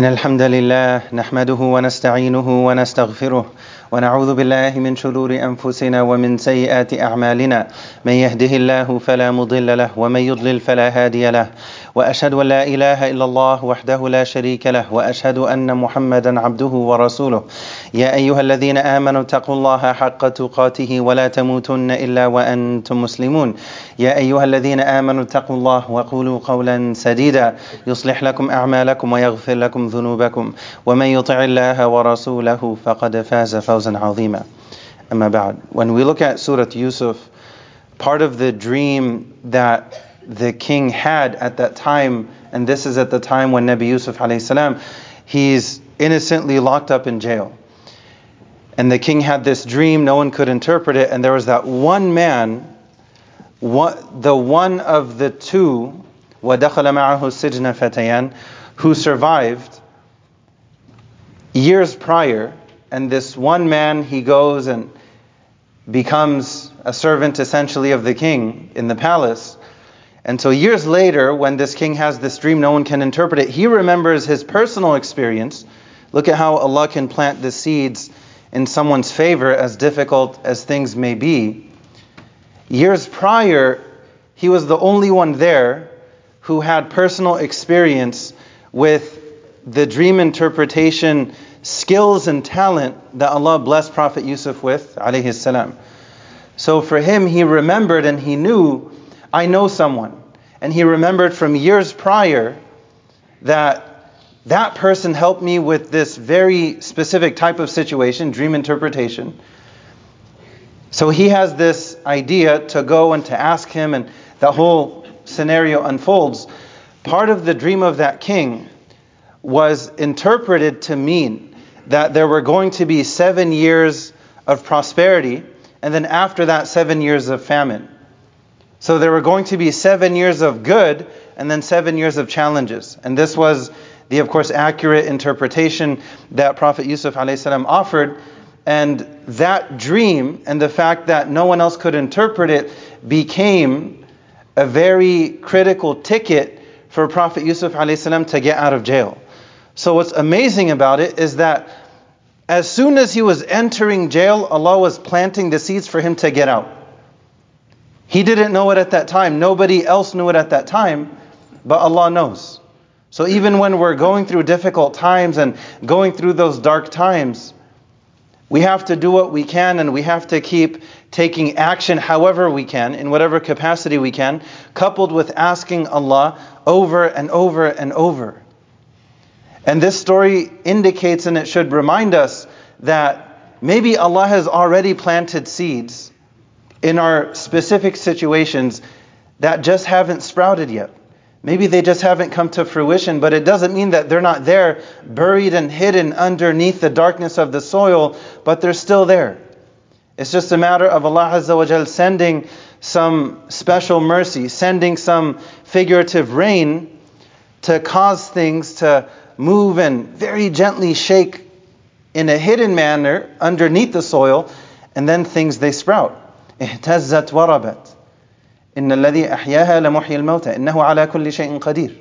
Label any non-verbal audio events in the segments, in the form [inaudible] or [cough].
إن الحمد لله نحمده ونستعينه ونستغفره ونعوذ بالله من شرور أنفسنا ومن سيئات أعمالنا. من يهده الله فلا مضل له ومن يضلل فلا هادي له. وأشهد أن لا إله إلا الله وحده لا شريك له وأشهد أن محمدا عبده ورسوله. يا أيها الذين آمنوا اتقوا الله حق تقاته ولا تموتن إلا وأنتم مسلمون. يا أيها الذين آمنوا اتقوا الله وقولوا قولا سديدا. يصلح لكم أعمالكم ويغفر لكم ذنوبكم. ومن يطع الله ورسوله فقد فاز فوزا عظيما أما بعد When we look at Surah Yusuf part of the dream that the king had at that time, and this is at the time when Nabi Yusuf salam, he's innocently locked up in jail. And the king had this dream, no one could interpret it, and there was that one man, one, the one of the two, وَدَخَلَ مَعَهُ السِّجْنَ فَتَيَانِ, who survived years prior, and this one man, he goes and becomes a servant essentially of the king in the palace. And so years later, when this king has this dream, no one can interpret it. He remembers his personal experience. Look at how Allah can plant the seeds in someone's favor, as difficult as things may be. Years prior, he was the only one there who had personal experience with the dream interpretation skills and talent that Allah blessed Prophet Yusuf with, alayhi salam. So for him, he remembered and he knew, I know someone. And he remembered from years prior that that person helped me with this very specific type of situation, dream interpretation. So he has this idea to go and to ask him, and the whole scenario unfolds. Part of the dream of that king was interpreted to mean that there were going to be seven years of prosperity, and then after that, seven years of famine. So there were going to be seven years of good, and then seven years of challenges. And this was the, of course, accurate interpretation that Prophet Yusuf salam offered. And that dream and the fact that no one else could interpret it became a very critical ticket for Prophet Yusuf salam to get out of jail. So what's amazing about it is that as soon as he was entering jail, Allah was planting the seeds for him to get out. He didn't know it at that time. Nobody else knew it at that time, but Allah knows. So even when we're going through difficult times and going through those dark times, we have to do what we can and we have to keep taking action however we can, in whatever capacity we can, coupled with asking Allah over and over and over. And this story indicates and it should remind us that maybe Allah has already planted seeds in our specific situations that just haven't sprouted yet. Maybe they just haven't come to fruition, but it doesn't mean that they're not there, buried and hidden underneath the darkness of the soil, but they're still there. It's just a matter of Allah Azza wa Jal sending some special mercy, sending some figurative rain to cause things to move and very gently shake in a hidden manner underneath the soil, and then things they sprout. اهتزت وربت إن الذي أحياها لمحيي الموتى إنه على كل شيء قدير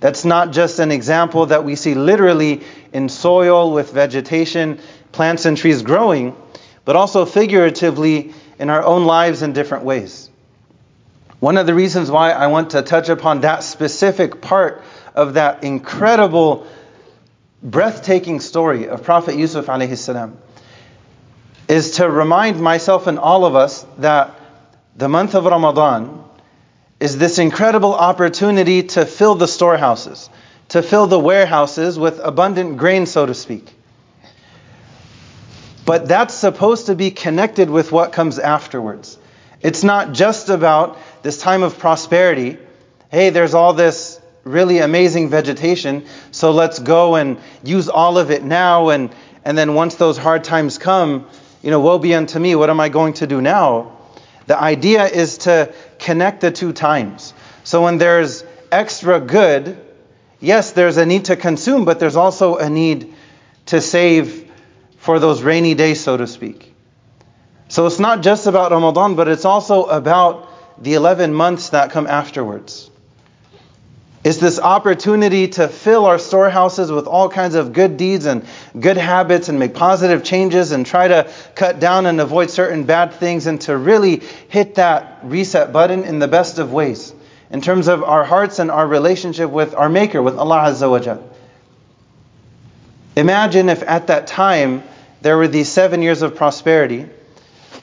That's not just an example that we see literally in soil with vegetation, plants and trees growing, but also figuratively in our own lives in different ways. One of the reasons why I want to touch upon that specific part of that incredible, breathtaking story of Prophet Yusuf alayhi salam is to remind myself and all of us that the month of Ramadan is this incredible opportunity to fill the storehouses, to fill the warehouses with abundant grain, so to speak. But that's supposed to be connected with what comes afterwards. It's not just about this time of prosperity. Hey, there's all this really amazing vegetation, so let's go and use all of it now. And, and then once those hard times come, you know, woe be unto me, what am I going to do now? The idea is to connect the two times. So when there's extra good, yes, there's a need to consume, but there's also a need to save for those rainy days, so to speak. So it's not just about Ramadan, but it's also about the 11 months that come afterwards. It's this opportunity to fill our storehouses with all kinds of good deeds and good habits and make positive changes and try to cut down and avoid certain bad things and to really hit that reset button in the best of ways in terms of our hearts and our relationship with our Maker, with Allah Azza wa. Imagine if at that time there were these seven years of prosperity,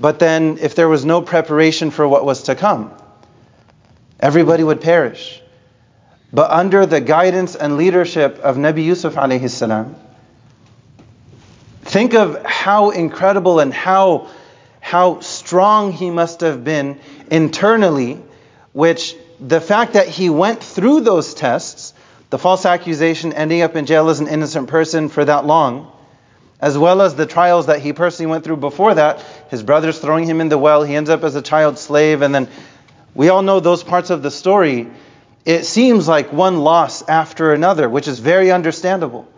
but then if there was no preparation for what was to come, everybody would perish. But under the guidance and leadership of Nabi Yusuf alayhi salam, think of how incredible and how, how strong he must have been internally, which the fact that he went through those tests, the false accusation ending up in jail as an innocent person for that long, as well as the trials that he personally went through before that, his brothers throwing him in the well, he ends up as a child slave, and then we all know those parts of the story it seems like one loss after another, which is very understandable.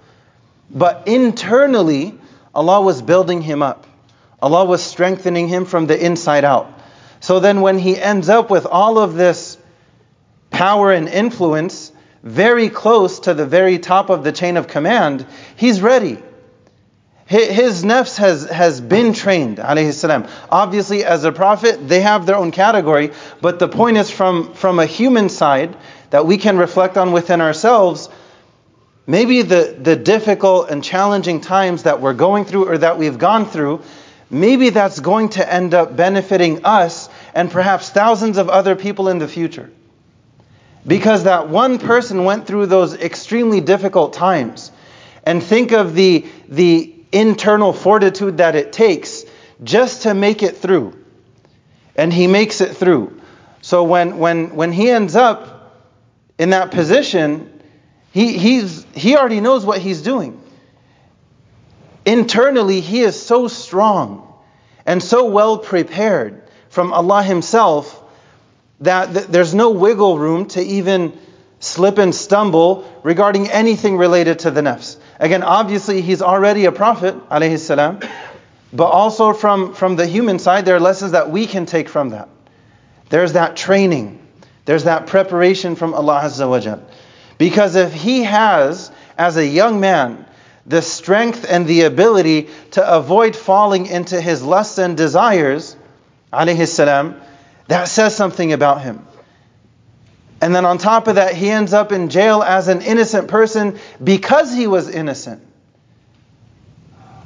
But internally, Allah was building him up. Allah was strengthening him from the inside out. So then, when he ends up with all of this power and influence very close to the very top of the chain of command, he's ready. His nafs has, has been trained, alayhi. Obviously, as a prophet, they have their own category, but the point is from, from a human side, that we can reflect on within ourselves, maybe the, the difficult and challenging times that we're going through or that we've gone through, maybe that's going to end up benefiting us and perhaps thousands of other people in the future. Because that one person went through those extremely difficult times. And think of the, the internal fortitude that it takes just to make it through. And he makes it through. So when, when, when he ends up in that position, he, he's, he already knows what he's doing. Internally, he is so strong and so well prepared from Allah Himself that th- there's no wiggle room to even slip and stumble regarding anything related to the nafs. Again, obviously, he's already a prophet, alayhi salam, but also from, from the human side, there are lessons that we can take from that. There's that training. There's that preparation from Allah Azza wa Jal. Because if he has, as a young man, the strength and the ability to avoid falling into his lusts and desires, alayhi salam, that says something about him. And then on top of that, he ends up in jail as an innocent person because he was innocent.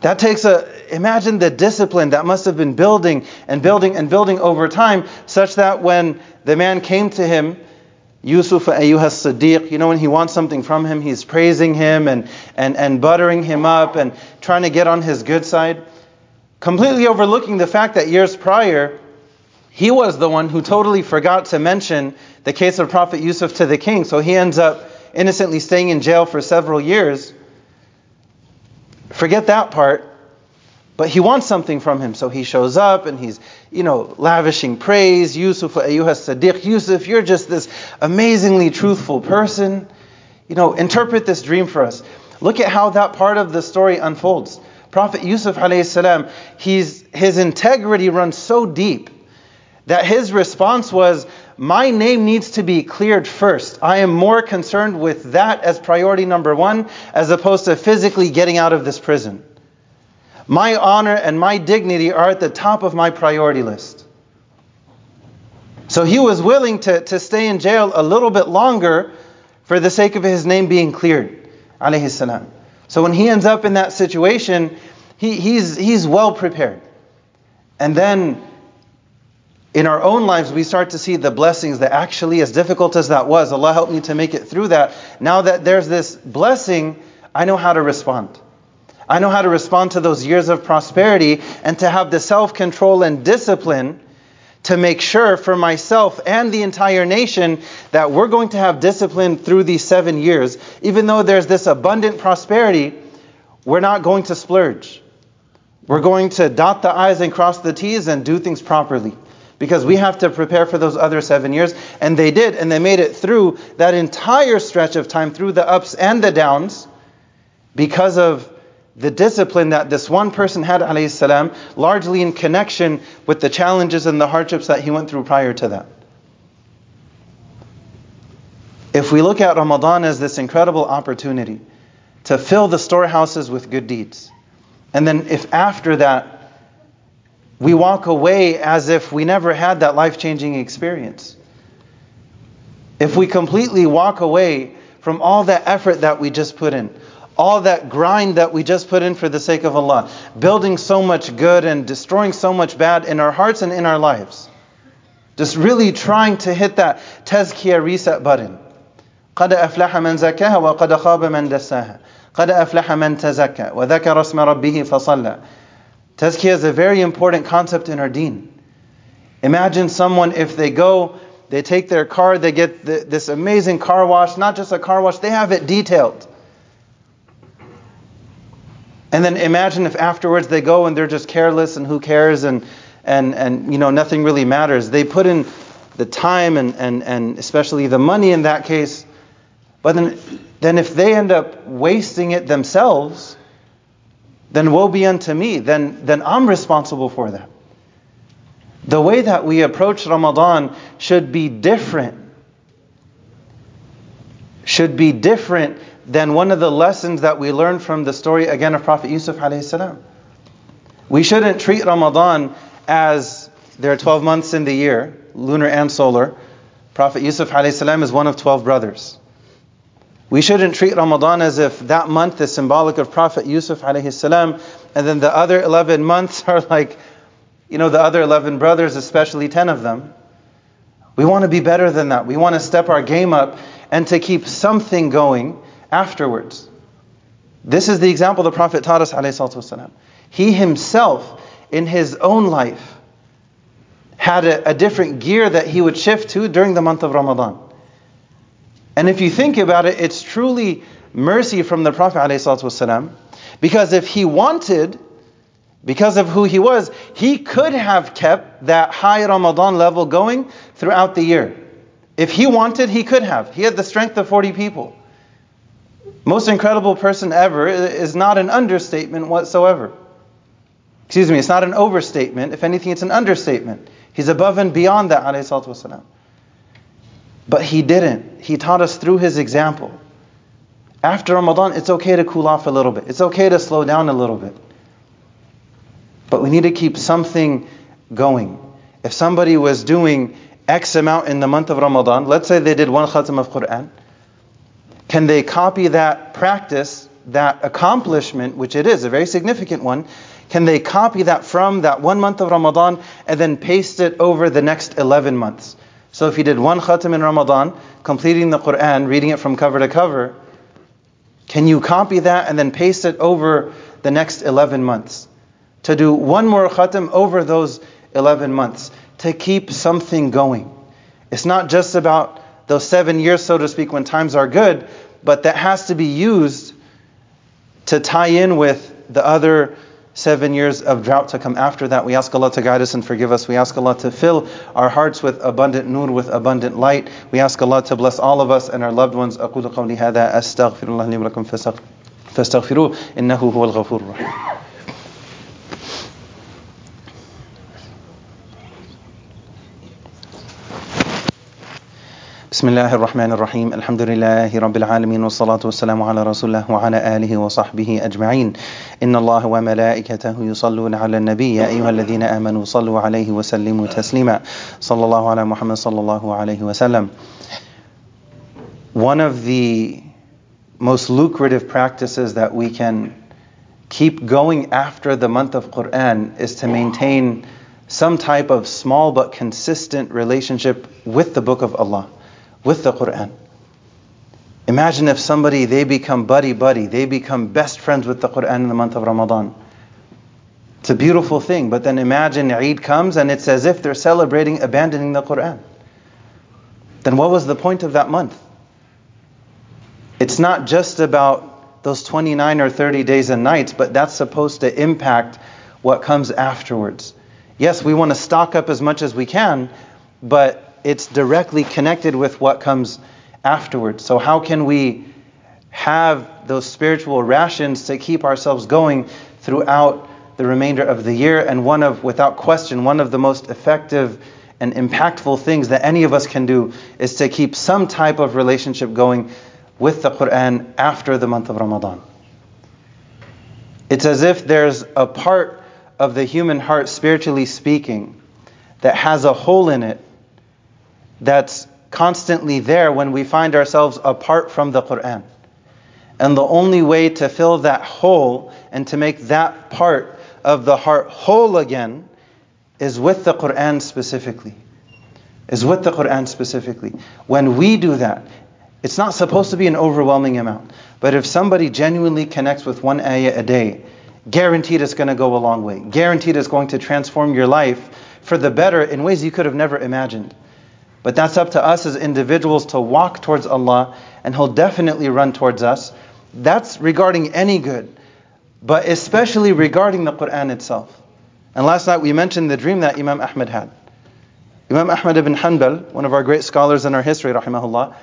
That takes a, imagine the discipline that must have been building and building and building over time, such that when the man came to him, Yusuf Ayyuha Siddiq, you know, when he wants something from him, he's praising him and, and, and buttering him up and trying to get on his good side, completely overlooking the fact that years prior, he was the one who totally forgot to mention the case of Prophet Yusuf to the king. So he ends up innocently staying in jail for several years. Forget that part. But he wants something from him, so he shows up and he's, you know, lavishing praise. Yusuf, Ayyuha Sadiq, Yusuf, you're just this amazingly truthful person. You know, interpret this dream for us. Look at how that part of the story unfolds. Prophet Yusuf he's, his integrity runs so deep that his response was, My name needs to be cleared first. I am more concerned with that as priority number one, as opposed to physically getting out of this prison. My honor and my dignity are at the top of my priority list. So he was willing to, to stay in jail a little bit longer for the sake of his name being cleared. So when he ends up in that situation, he, he's, he's well prepared. And then in our own lives, we start to see the blessings that actually, as difficult as that was, Allah helped me to make it through that. Now that there's this blessing, I know how to respond. I know how to respond to those years of prosperity and to have the self control and discipline to make sure for myself and the entire nation that we're going to have discipline through these seven years. Even though there's this abundant prosperity, we're not going to splurge. We're going to dot the I's and cross the T's and do things properly. Because we have to prepare for those other seven years. And they did, and they made it through that entire stretch of time, through the ups and the downs, because of the discipline that this one person had, salam, largely in connection with the challenges and the hardships that he went through prior to that. If we look at Ramadan as this incredible opportunity to fill the storehouses with good deeds, and then if after that we walk away as if we never had that life changing experience, if we completely walk away from all that effort that we just put in, all that grind that we just put in for the sake of Allah, building so much good and destroying so much bad in our hearts and in our lives. Just really trying to hit that tazkiyah reset button. قد أفلح من زكاها وقد خاب من دساها قد أفلح من تزكى وذكر اسم ربه فصلى Tazkiyah is a very important concept in our deen. Imagine someone if they go, they take their car, they get the, this amazing car wash, not just a car wash, they have it detailed. And then imagine if afterwards they go and they're just careless and who cares and and and you know nothing really matters. They put in the time and and and especially the money in that case. But then then if they end up wasting it themselves, then woe be unto me. Then then I'm responsible for that. The way that we approach Ramadan should be different. Should be different than one of the lessons that we learn from the story again of Prophet Yusuf alayhi. We shouldn't treat Ramadan as there are 12 months in the year, lunar and solar. Prophet Yusuf alayhi is one of 12 brothers. We shouldn't treat Ramadan as if that month is symbolic of Prophet Yusuf alayhi and then the other 11 months [laughs] are like, you know, the other 11 brothers, especially 10 of them. We want to be better than that. We want to step our game up and to keep something going afterwards. This is the example the Prophet taught us. والسلام. He himself, in his own life, had a, a different gear that he would shift to during the month of Ramadan. And if you think about it, it's truly mercy from the Prophet ﷺ, because if he wanted, because of who he was, he could have kept that high Ramadan level going throughout the year. If he wanted, he could have. He had the strength of 40 people. Most incredible person ever is not an understatement whatsoever. Excuse me, it's not an overstatement. If anything, it's an understatement. He's above and beyond that, alayhi But he didn't. He taught us through his example. After Ramadan, it's okay to cool off a little bit. It's okay to slow down a little bit. But we need to keep something going. If somebody was doing X amount in the month of Ramadan, let's say they did one khatam of Quran, can they copy that practice, that accomplishment, which it is, a very significant one? Can they copy that from that one month of Ramadan and then paste it over the next 11 months? So if you did one khatam in Ramadan, completing the Quran, reading it from cover to cover, can you copy that and then paste it over the next 11 months? To do one more khatam over those 11 months, to keep something going. It's not just about those seven years, so to speak, when times are good, but that has to be used to tie in with the other seven years of drought to come after that. We ask Allah to guide us and forgive us. We ask Allah to fill our hearts with abundant nur, with abundant light. We ask Allah to bless all of us and our loved ones. أقول قولي هذا أستغفر الله لي ولكم فاستغفروه إنه هو الغفور الرحيم. بسم الله الرحمن الرحيم الحمد لله رب العالمين والصلاة والسلام على رسول الله وعلى آله وصحبه أجمعين إن الله وملائكته يصلون على النبي يا أيها الذين آمنوا صلوا عليه وسلموا تسليما صلى الله على محمد صلى الله عليه وسلم One of the most lucrative practices that we can keep going after the month of Quran is to maintain some type of small but consistent relationship with the book of Allah. With the Quran. Imagine if somebody, they become buddy buddy, they become best friends with the Quran in the month of Ramadan. It's a beautiful thing, but then imagine Eid comes and it's as if they're celebrating abandoning the Quran. Then what was the point of that month? It's not just about those 29 or 30 days and nights, but that's supposed to impact what comes afterwards. Yes, we want to stock up as much as we can, but it's directly connected with what comes afterwards. So, how can we have those spiritual rations to keep ourselves going throughout the remainder of the year? And one of, without question, one of the most effective and impactful things that any of us can do is to keep some type of relationship going with the Quran after the month of Ramadan. It's as if there's a part of the human heart, spiritually speaking, that has a hole in it that's constantly there when we find ourselves apart from the Quran. And the only way to fill that hole and to make that part of the heart whole again is with the Quran specifically. Is with the Quran specifically. When we do that, it's not supposed to be an overwhelming amount. But if somebody genuinely connects with one ayah a day, guaranteed it's going to go a long way. Guaranteed it's going to transform your life for the better in ways you could have never imagined. But that's up to us as individuals to walk towards Allah, and He'll definitely run towards us. That's regarding any good, but especially regarding the Quran itself. And last night we mentioned the dream that Imam Ahmad had. Imam Ahmad ibn Hanbal, one of our great scholars in our history, rahimahullah,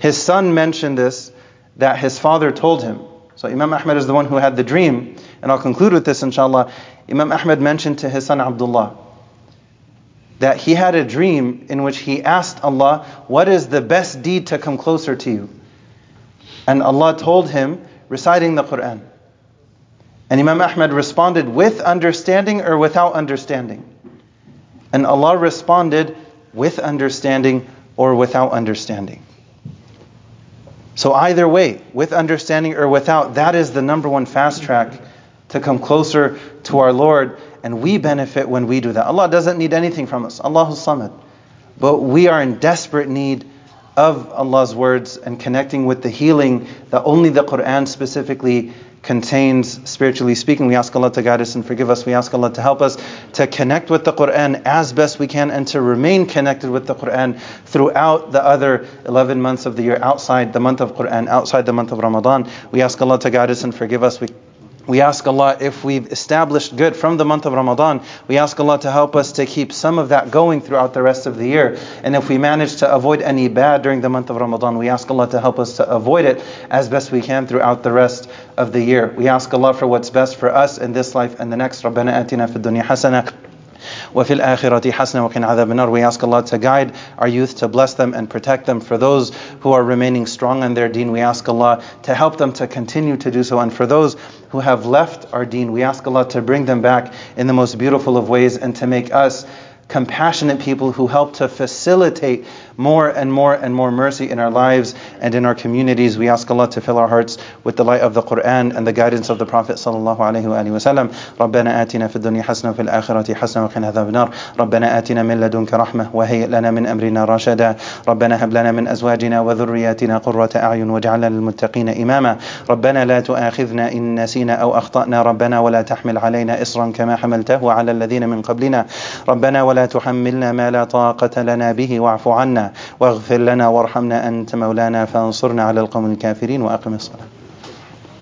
his son mentioned this that his father told him. So Imam Ahmad is the one who had the dream, and I'll conclude with this inshallah. Imam Ahmad mentioned to his son Abdullah that he had a dream in which he asked Allah, What is the best deed to come closer to you? And Allah told him, reciting the Quran. And Imam Ahmad responded, With understanding or without understanding? And Allah responded, With understanding or without understanding. So, either way, with understanding or without, that is the number one fast track to come closer to our Lord. And we benefit when we do that. Allah doesn't need anything from us. Allahus Samad. But we are in desperate need of Allah's words and connecting with the healing that only the Quran specifically contains, spiritually speaking. We ask Allah to guide us and forgive us. We ask Allah to help us to connect with the Quran as best we can and to remain connected with the Quran throughout the other 11 months of the year outside the month of Quran, outside the month of Ramadan. We ask Allah to guide us and forgive us. We we ask Allah if we've established good from the month of Ramadan, we ask Allah to help us to keep some of that going throughout the rest of the year. And if we manage to avoid any bad during the month of Ramadan, we ask Allah to help us to avoid it as best we can throughout the rest of the year. We ask Allah for what's best for us in this life and the next. ربنا آتنا في الدنيا حسنة وفي الآخرة حسنة وقنا عذاب النار. We ask Allah to guide our youth, to bless them and protect them. For those who are remaining strong in their deen, we ask Allah to help them to continue to do so. And for those who have left our deen, we ask Allah to bring them back in the most beautiful of ways and to make us compassionate people who help to facilitate more and more and more mercy in our lives and in our communities. We ask Allah to fill our hearts with the light of the Quran and the guidance of the Prophet sallallahu alaihi wasallam. ربنا آتنا في الدنيا حسنة وفي الآخرة حسنة وقنا عذاب النار. ربنا آتنا من لدنك رحمة وهيئ لنا من أمرنا رشدا. ربنا هب لنا من أزواجنا وذرياتنا قرة أعين واجعلنا للمتقين إماما. ربنا لا تؤاخذنا إن نسينا أو أخطأنا ربنا ولا تحمل علينا إصرا كما حملته على الذين من قبلنا. ربنا ولا تحملنا ما لا طاقة لنا به واعف عنا واغفر لنا وارحمنا أنت مولانا فانصرنا على القوم الكافرين وأقم الصلاة.